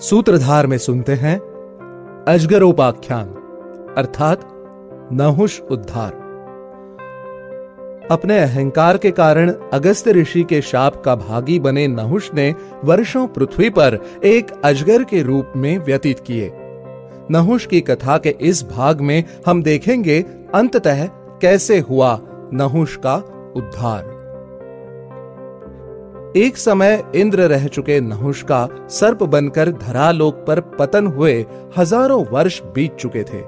सूत्रधार में सुनते हैं, अजगरोपाख्यान, अर्थात नहुष उद्धार। अपने अहंकार के कारण अगस्त ऋषि के शाप का भागी बने नहुष ने वर्षों पृथ्वी पर एक अजगर के रूप में व्यतीत किए। नहुष की कथा के इस भाग में हम देखेंगे अंततः कैसे हुआ नहुष का उद्धार। एक समय इंद्र रह चुके नहुष का सर्प बनकर धरालोक पर पतन हुए हज़ारों वर्ष बीत चुके थे।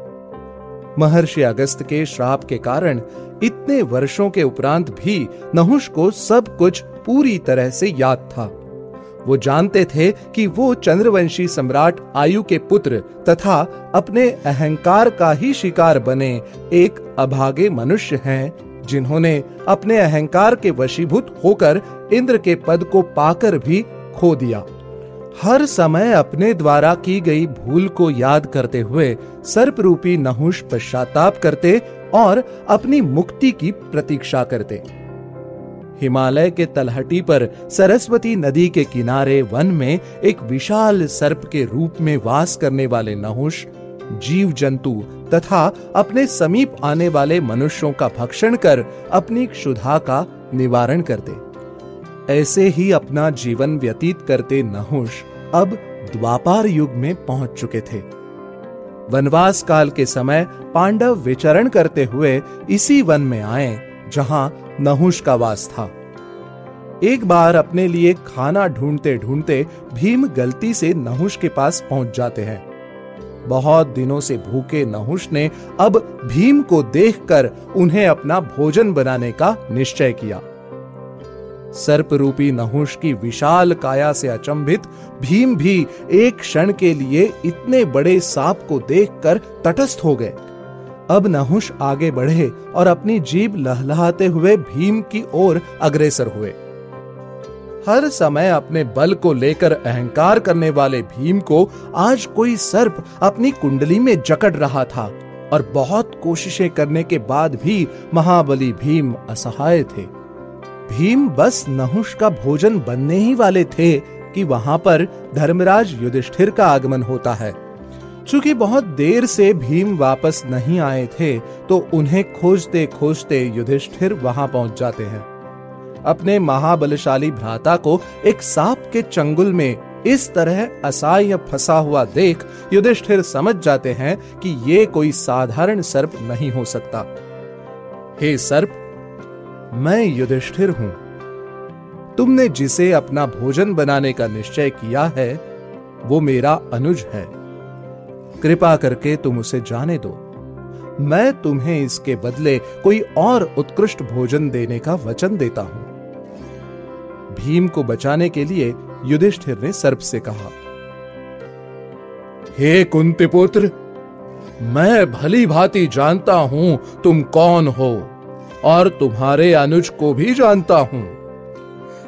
महर्षि अगस्त के श्राप के कारण इतने वर्षों के उपरांत भी नहुष को सब कुछ पूरी तरह से याद था। वो जानते थे कि वो चंद्रवंशी सम्राट आयु के पुत्र तथा अपने अहंकार का ही शिकार बने एक अभागे मनुष्य हैं। जिन्होंने अपने अहंकार के वशीभूत होकर इंद्र के पद को पाकर भी खो दिया। हर समय अपने द्वारा की गई भूल को याद करते हुए सर्प रूपी नहुष पश्चाताप करते और अपनी मुक्ति की प्रतीक्षा करते। हिमालय के तलहटी पर सरस्वती नदी के किनारे वन में एक विशाल सर्प के रूप में वास करने वाले नहुष जीव जंतु तथा अपने समीप आने वाले मनुष्यों का भक्षण कर अपनी क्षुधा का निवारण करते। ऐसे ही अपना जीवन व्यतीत करते नहुष अब द्वापार युग में पहुँच चुके थे। वनवास काल के समय पांडव विचरण करते हुए इसी वन में आए, जहाँ नहुष का वास था। एक बार अपने लिए खाना ढूंढते ढूंढते भीम गलती से नहुष के पास पहुँच जाते हैं। बहुत दिनों से भूखे नहुष ने अब भीम को देखकर उन्हें अपना भोजन बनाने का निश्चय किया। सर्प रूपी नहुष की विशाल काया से अचंभित भीम भी एक क्षण के लिए इतने बड़े सांप को देखकर तटस्थ हो गए। अब नहुष आगे बढ़े और अपनी जीभ लहलहाते हुए भीम की ओर अग्रसर हुए। हर समय अपने बल को लेकर अहंकार करने वाले भीम को आज कोई सर्प अपनी कुंडली में जकड़ रहा था और बहुत कोशिशें करने के बाद भी महाबली भीम असहाय थे। भीम बस नहुष का भोजन बनने ही वाले थे कि वहाँ पर धर्मराज युधिष्ठिर का आगमन होता है। चूँकि बहुत देर से भीम वापस नहीं आए थे तो उन्हें खोजते खोजते युधिष्ठिर वहाँ पहुँच जाते हैं। अपने महाबलशाली भ्राता को एक सांप के चंगुल में इस तरह असहाय फंसा हुआ देख युधिष्ठिर समझ जाते हैं कि ये कोई साधारण सर्प नहीं हो सकता। हे सर्प, मैं युधिष्ठिर हूँ। तुमने जिसे अपना भोजन बनाने का निश्चय किया है, वो मेरा अनुज है। कृपा करके तुम उसे जाने दो। मैं तुम्हें इसके बदले कोई और उत्कृष्ट भोजन देने का वचन देता हूँ। भीम को बचाने के लिए युधिष्ठिर ने सर्प से कहा, हे कुंती पुत्र मैं भली भांति जानता हूँ तुम कौन हो और तुम्हारे अनुज को भी जानता हूँ,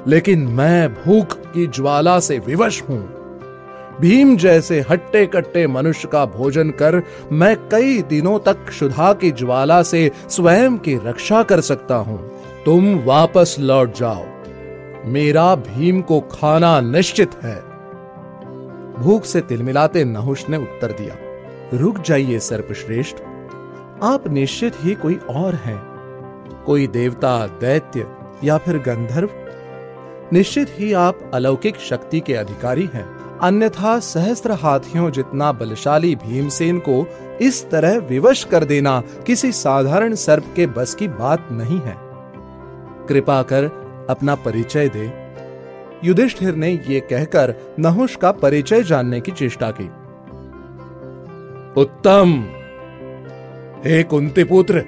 लेकिन मैं भूख की ज्वाला से विवश हूँ। भीम जैसे हट्टे कट्टे मनुष्य का भोजन कर मैं कई दिनों तक क्षुधा की ज्वाला से स्वयं की रक्षा कर सकता हूँ। तुम वापस लौट जाओ। मेरा भीम को खाना निश्चित है। भूख से तिलमिलाते नहुष ने उत्तर दिया, रुक जाइए सर्पश्रेष्ठ, आप निश्चित ही कोई और हैं। कोई देवता, दैत्य या फिर गंधर्व? निश्चित ही आप अलौकिक शक्ति के अधिकारी हैं, अन्यथा सहस्त्र हाथियों जितना बलशाली भीमसेन को इस तरह विवश कर देना किसी साधारण सर्प के बस की बात नहीं है। कृपा कर अपना परिचय दे। युधिष्ठिर ने यह कहकर नहुष का परिचय जानने की चेष्टा की। उत्तम! हे कुंती पुत्र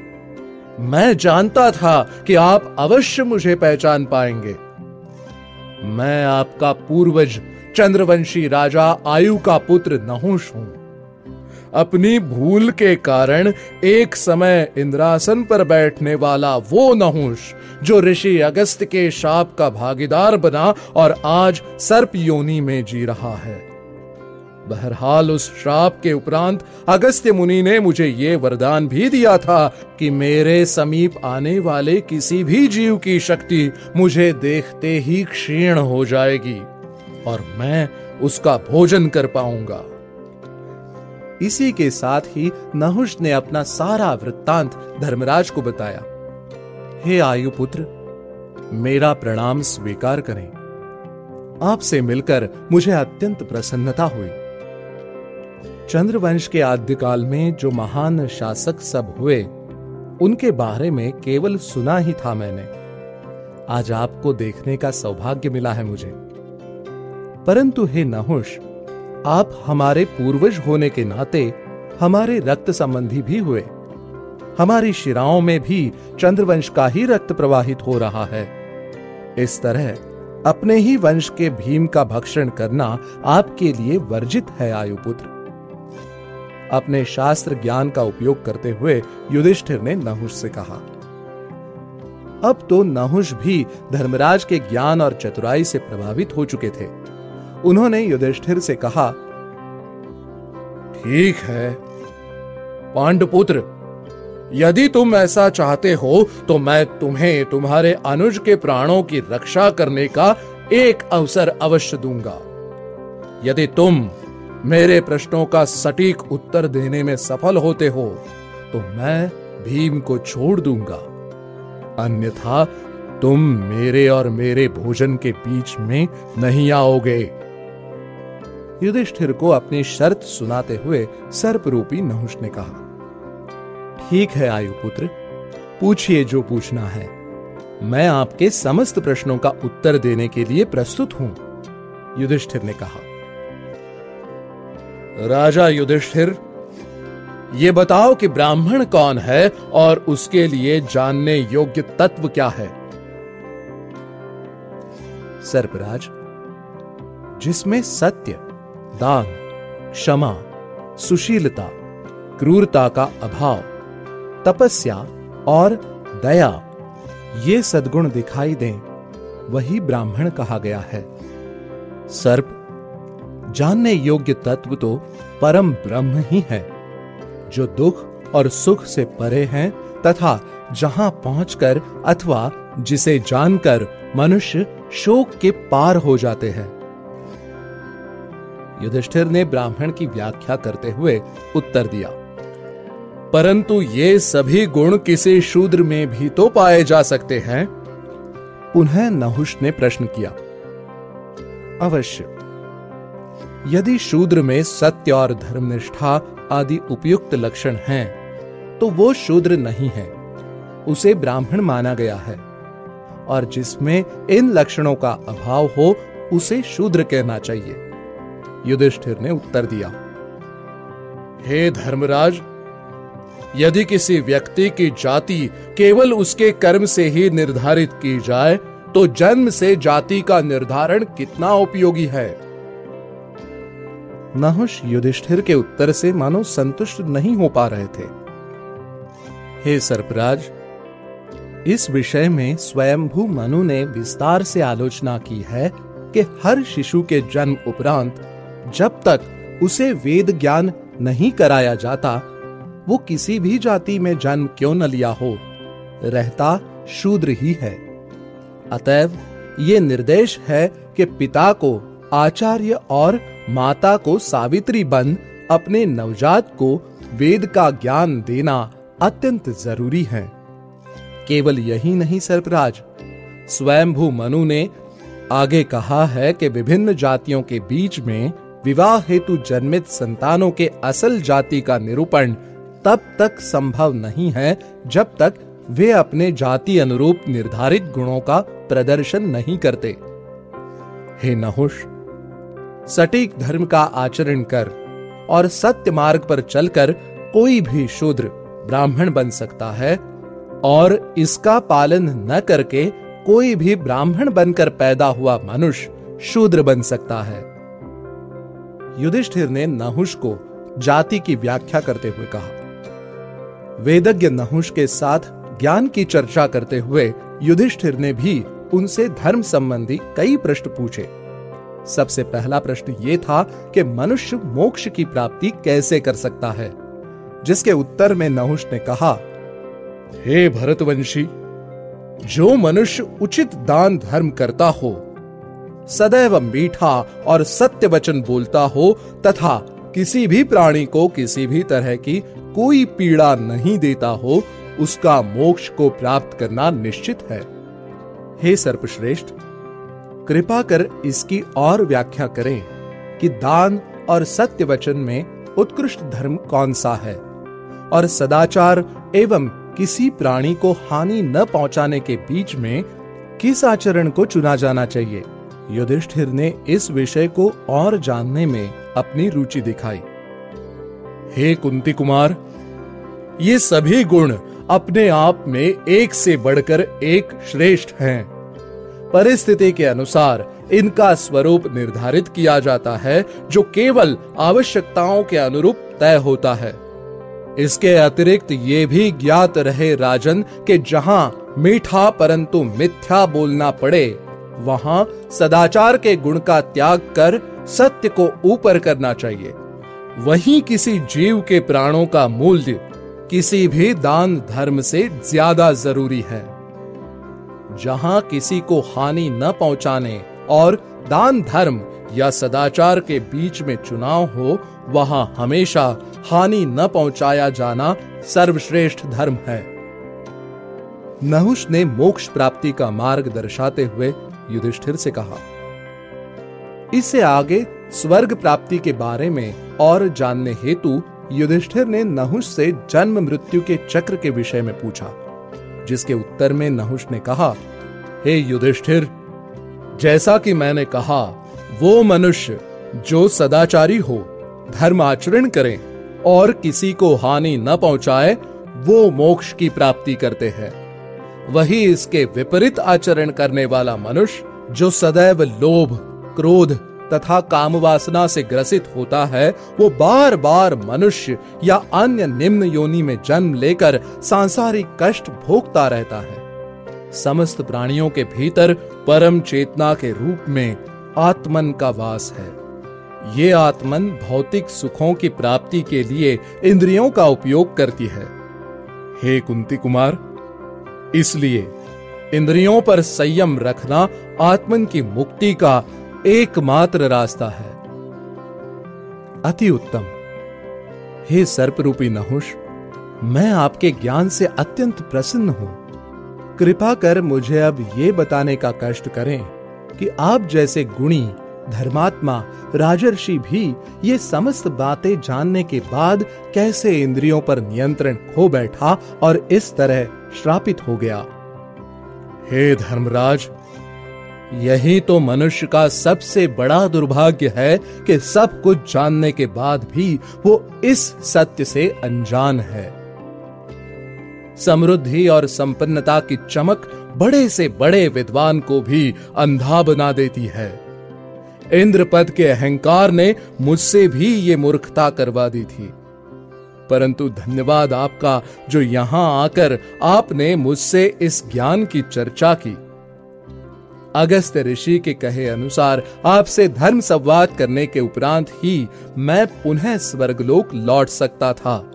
मैं जानता था कि आप अवश्य मुझे पहचान पाएँगे। मैं आपका पूर्वज चंद्रवंशी राजा आयु का पुत्र नहुष हूँ। अपनी भूल के कारण एक समय इंद्रासन पर बैठने वाला वो नहुष, जो ऋषि अगस्त के शाप का भागीदार बना और आज सर्प योनि में जी रहा है। बहरहाल उस श्राप के उपरांत अगस्त्य मुनि ने मुझे ये वरदान भी दिया था कि मेरे समीप आने वाले किसी भी जीव की शक्ति मुझे देखते ही क्षीण हो जाएगी और मैं उसका भोजन कर पाऊँगा। इसी के साथ ही नहुष ने अपना सारा वृत्तांत धर्मराज को बताया। हे आयुपुत्र, मेरा प्रणाम स्वीकार करें। आपसे मिलकर मुझे अत्यंत प्रसन्नता हुई। चंद्रवंश के आद्यकाल में जो महान शासक सब हुए, उनके बारे में केवल सुना ही था मैंने। आज आपको देखने का सौभाग्य मिला है मुझे। परंतु हे नहुष आप हमारे पूर्वज होने के नाते हमारे रक्त संबंधी भी हुए। हमारी शिराओं में भी चंद्रवंश का ही रक्त प्रवाहित हो रहा है। इस तरह अपने ही वंश के भीम का भक्षण करना आपके लिए वर्जित है, आयुपुत्र। अपने शास्त्र ज्ञान का उपयोग करते हुए युधिष्ठिर ने नहुष से कहा, अब तो नहुष भी धर्मराज के ज्ञान और चतुराई से प्रभावित हो चुके थे। उन्होंने युधिष्ठिर से कहा, ठीक है, पांडपुत्र, यदि तुम ऐसा चाहते हो तो मैं तुम्हें तुम्हारे अनुज के प्राणों की रक्षा करने का एक अवसर अवश्य दूँगा। यदि तुम मेरे प्रश्नों का सटीक उत्तर देने में सफल होते हो तो मैं भीम को छोड़ दूँगा। अन्यथा तुम मेरे और मेरे भोजन के बीच में नहीं आओगे। युधिष्ठिर को अपनी शर्त सुनाते हुए सर्प रूपी नहुष ने कहा, ठीक है, आयुपुत्र, पूछिए जो पूछना है। मैं आपके समस्त प्रश्नों का उत्तर देने के लिए प्रस्तुत हूँ। युधिष्ठिर ने कहा, राजा युधिष्ठिर, ये बताओ कि ब्राह्मण कौन है और उसके लिए जानने योग्य तत्व क्या है? सर्पराज, जिसमें सत्य दान, क्षमा, सुशीलता, क्रूरता का अभाव, तपस्या और दया, ये सद्गुण दिखाई दें, वही ब्राह्मण कहा गया है। सर्प, जानने योग्य तत्व तो परम ब्रह्म ही है, जो दुख और सुख से परे हैं तथा जहाँ पहुंचकर अथवा जिसे जानकर मनुष्य शोक के पार हो जाते हैं। युधिष्ठिर ने ब्राह्मण की व्याख्या करते हुए उत्तर दिया परंतु ये सभी गुण किसी शूद्र में भी तो पाए जा सकते हैं? पुनः नहुष ने प्रश्न किया अवश्य। यदि शूद्र में सत्य और धर्मनिष्ठा आदि उपयुक्त लक्षण हैं, तो वो शूद्र नहीं है। उसे ब्राह्मण माना गया है। और जिसमें इन लक्षणों का अभाव हो उसे शूद्र कहना चाहिए। युधिष्ठिर ने उत्तर दिया, हे धर्मराज, यदि किसी व्यक्ति की जाति केवल उसके कर्म से ही निर्धारित की जाए तो जन्म से जाति का निर्धारण कितना उपयोगी है? नहुष युधिष्ठिर के उत्तर से मानो संतुष्ट नहीं हो पा रहे थे। हे सर्पराज, इस विषय में स्वयंभू मनु ने विस्तार से आलोचना की है कि हर शिशु के जन्म उपरांत जब तक उसे वेद ज्ञान नहीं कराया जाता, वो किसी भी जाति में जन्म क्यों न लिया हो, रहता शूद्र ही है। अतएव ये निर्देश है कि पिता को, आचार्य और माता को सावित्री बन अपने नवजात को वेद का ज्ञान देना अत्यंत ज़रूरी है। केवल यही नहीं सर्पराज, स्वयंभू मनु ने आगे कहा है कि विभिन्न जातियों के बीच में विवाह हेतु जन्मित संतानों के असल जाति का निरूपण तब तक संभव नहीं है जब तक वे अपने जाति अनुरूप निर्धारित गुणों का प्रदर्शन नहीं करते। हे नहुष, सटीक धर्म का आचरण कर और सत्य मार्ग पर चलकर कोई भी शूद्र ब्राह्मण बन सकता है और इसका पालन न करके कोई भी ब्राह्मण बनकर पैदा हुआ मनुष्य शूद्र बन सकता है। युधिष्ठिर ने नहुष को जाति की व्याख्या करते हुए कहा। वेदज्ञ नहुष के साथ ज्ञान की चर्चा करते हुए युधिष्ठिर ने भी उनसे धर्म संबंधी कई प्रश्न पूछे। सबसे पहला प्रश्न ये था कि मनुष्य मोक्ष की प्राप्ति कैसे कर सकता है, जिसके उत्तर में नहुष ने कहा, हे भरतवंशी, जो मनुष्य उचित दान धर्म करता हो सदैव मीठा और सत्य वचन बोलता हो तथा किसी भी प्राणी को किसी भी तरह की कोई पीड़ा नहीं देता हो, उसका मोक्ष को प्राप्त करना निश्चित है। हे सर्पश्रेष्ठ, कृपा कर इसकी और व्याख्या करें कि दान और सत्य वचन में उत्कृष्ट धर्म कौन सा है और सदाचार एवं किसी प्राणी को हानि न पहुँचाने के बीच में किस आचरण को चुना जाना चाहिए। युधिष्ठिर ने इस विषय को और जानने में अपनी रुचि दिखाई। हे कुंती कुमार, ये सभी गुण अपने आप में एक से बढ़कर एक श्रेष्ठ हैं। परिस्थिति के अनुसार इनका स्वरूप निर्धारित किया जाता है, जो केवल आवश्यकताओं के अनुरूप तय होता है। इसके अतिरिक्त ये भी ज्ञात रहे राजन, के जहाँ मीठा परंतु मिथ्या बोलना पड़े वहाँ सदाचार के गुण का त्याग कर सत्य को ऊपर करना चाहिए। वहीं किसी जीव के प्राणों का मूल्य किसी भी दान धर्म से ज़्यादा ज़रूरी है। जहाँ किसी को हानि न पहुँचाने और दान धर्म या सदाचार के बीच में चुनाव हो, वहाँ हमेशा हानि न पहुँचाया जाना सर्वश्रेष्ठ धर्म है। नहुष ने मोक्ष प्राप्ति का मार्ग दर्शाते हुए युधिष्ठिर से कहा, इससे आगे स्वर्ग प्राप्ति के बारे में और जानने हेतु युधिष्ठिर ने नहुष से जन्म मृत्यु के चक्र के विषय में पूछा, जिसके उत्तर में नहुष ने कहा, हे hey युधिष्ठिर, जैसा कि मैंने कहा, वो मनुष्य जो सदाचारी हो, धर्म आचरण करें और किसी को हानि न पहुँचाए, वो मोक्ष की प्राप्ति करते हैं। वही इसके विपरीत आचरण करने वाला मनुष्य, जो सदैव लोभ, क्रोध तथा काम वासना से ग्रसित होता है, वो बार बार मनुष्य या अन्य निम्न योनि में जन्म लेकर सांसारिक कष्ट भोगता रहता है। समस्त प्राणियों के भीतर परम चेतना के रूप में आत्मन का वास है। ये आत्मन भौतिक सुखों की प्राप्ति के लिए इंद्रियों का उपयोग करती है। हे कुंती कुमार इसलिए इंद्रियों पर संयम रखना आत्मन की मुक्ति का एकमात्र रास्ता है। अति उत्तम। हे सर्परूपी नहुष, मैं आपके ज्ञान से अत्यंत प्रसन्न हूँ। कृपा कर मुझे अब ये बताने का कष्ट करें कि आप जैसे गुणी धर्मात्मा, राजर्षि भी ये समस्त बातें जानने के बाद कैसे इंद्रियों पर नियंत्रण खो बैठा और इस तरह श्रापित हो गया। हे धर्मराज, यही तो मनुष्य का सबसे बड़ा दुर्भाग्य है कि सब कुछ जानने के बाद भी वो इस सत्य से अनजान है। समृद्धि और संपन्नता की चमक बड़े से बड़े विद्वान को भी अंधा बना देती है। इंद्रपद के अहंकार ने मुझसे भी ये मूर्खता करवा दी थी। परंतु धन्यवाद आपका, जो यहाँ आकर आपने मुझसे इस ज्ञान की चर्चा की। अगस्त ऋषि के कहे अनुसार आपसे धर्म संवाद करने के उपरांत ही मैं पुनः स्वर्गलोक लौट सकता था।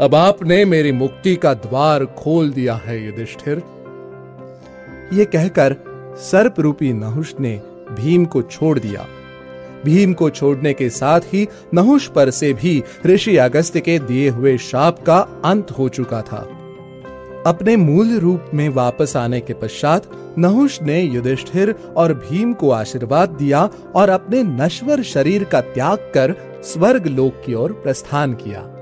अब आपने मेरी मुक्ति का द्वार खोल दिया है, युधिष्ठिर। ये कहकर सर्प रूपी नहुष ने भीम को छोड़ दिया। भीम को छोड़ने के साथ ही नहुष पर से भी ऋषि अगस्त्य के दिए हुए शाप का अंत हो चुका था। अपने मूल रूप में वापस आने के पश्चात नहुष ने युधिष्ठिर और भीम को आशीर्वाद दिया और अपने नश्वर शरीर का त्याग कर स्वर्ग लोक की ओर प्रस्थान किया।